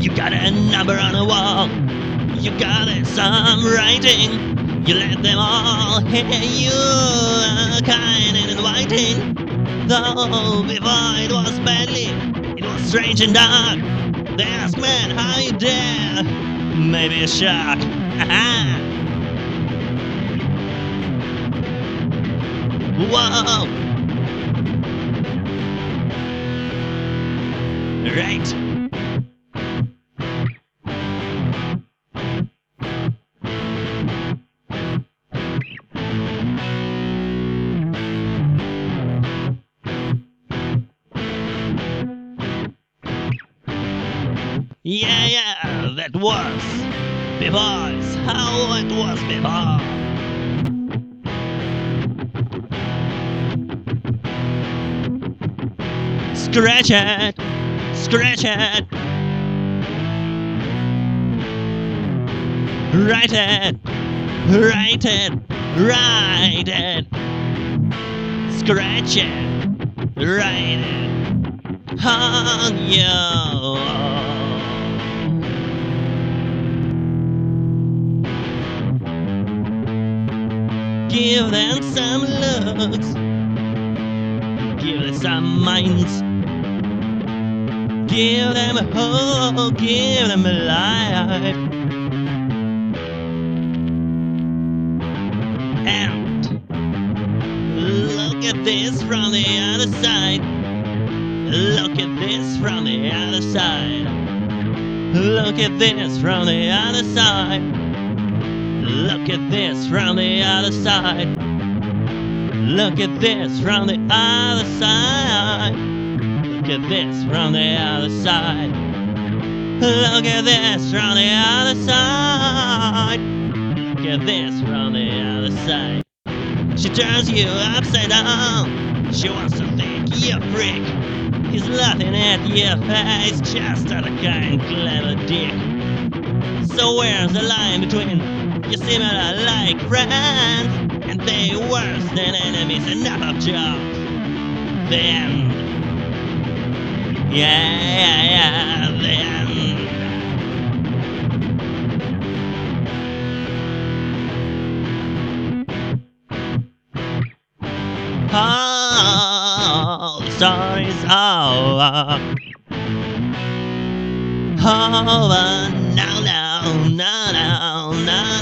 You got a number on the wall. You got some writing. You let them all hear you are kind and inviting. Though before it was badly, it was strange and dark. They ask man how you dare. Maybe a shark. Whoa. Right. Yeah, yeah, that was. It's how it was before. Scratch it, scratch it. Write it, write it, write it. Scratch it, write it. On you. Give them some looks. Give them some minds. Give them a hope. Give them a life. And look at this from the other side. Look at this from the other side. Look at this from the other side. Look at this from the other side. Look at this from the other side. Look at this from the other side. Look at this from the other side. Look at this from the other side. She turns you upside down. She wants to think you're a freak. He's laughing at your face, just a kind clever dick. So where's the line between you similar like friends, and they worse than enemies. Enough of jokes. The end. Yeah, yeah, yeah, the end. All the story's over. Over now, now, now, now, now,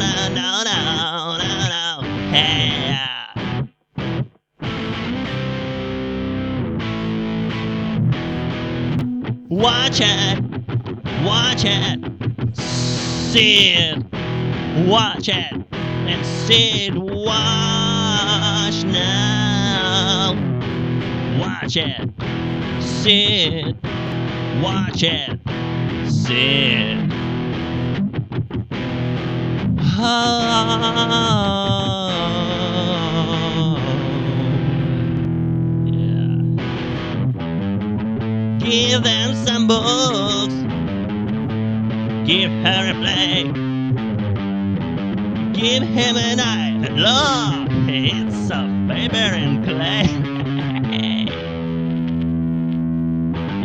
Watch it, watch it, it, watch it, and it, watch now. Watch it, it, watch it, it. Oh, ah. Give them some books. Give her a play. Give him a knife. And look, it's a paper and clay.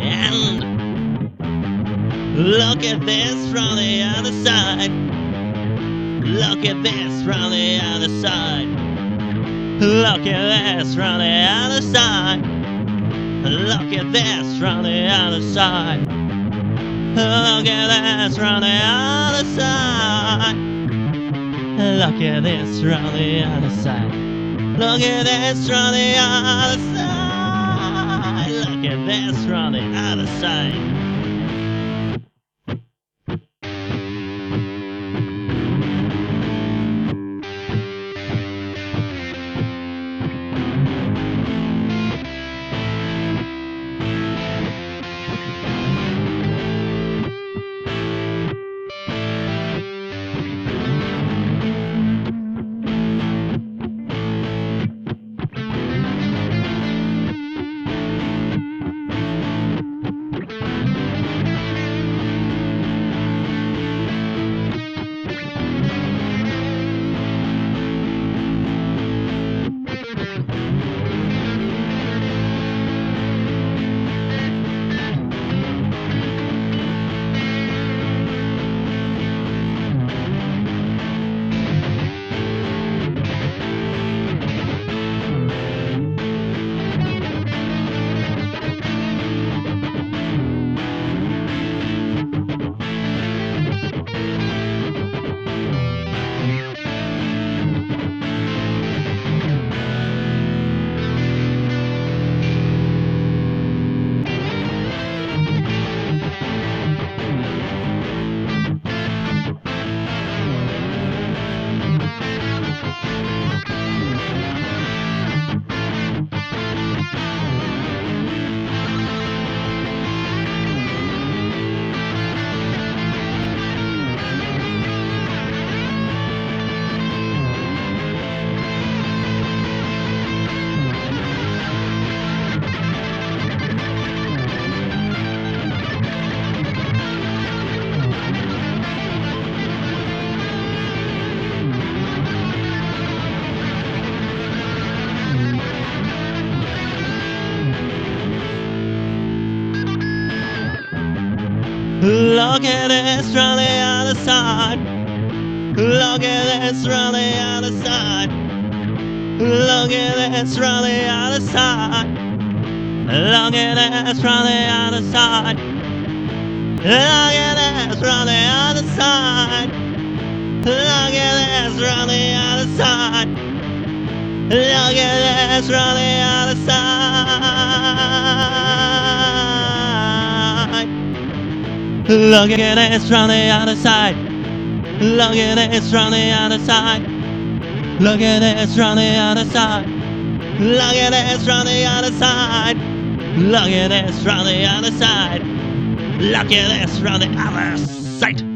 and look at this from the other side. Look at this from the other side. Look at this from the other side. Look at this from the other side. Look at this from the other side. Look at this from the other side. Look at this from the other side. Look at this from the other side. Look at this from the other side. Look at this from the other side. Look at this from the other side. Look at this from the other side. Look at this from the other side. Look at this from the other side. Look at this from the other side. Look at this from the other side. Look at this from the other side. Look at this from the other side. Look at this from the other side. Look at this from the other side. Look at this from the other side.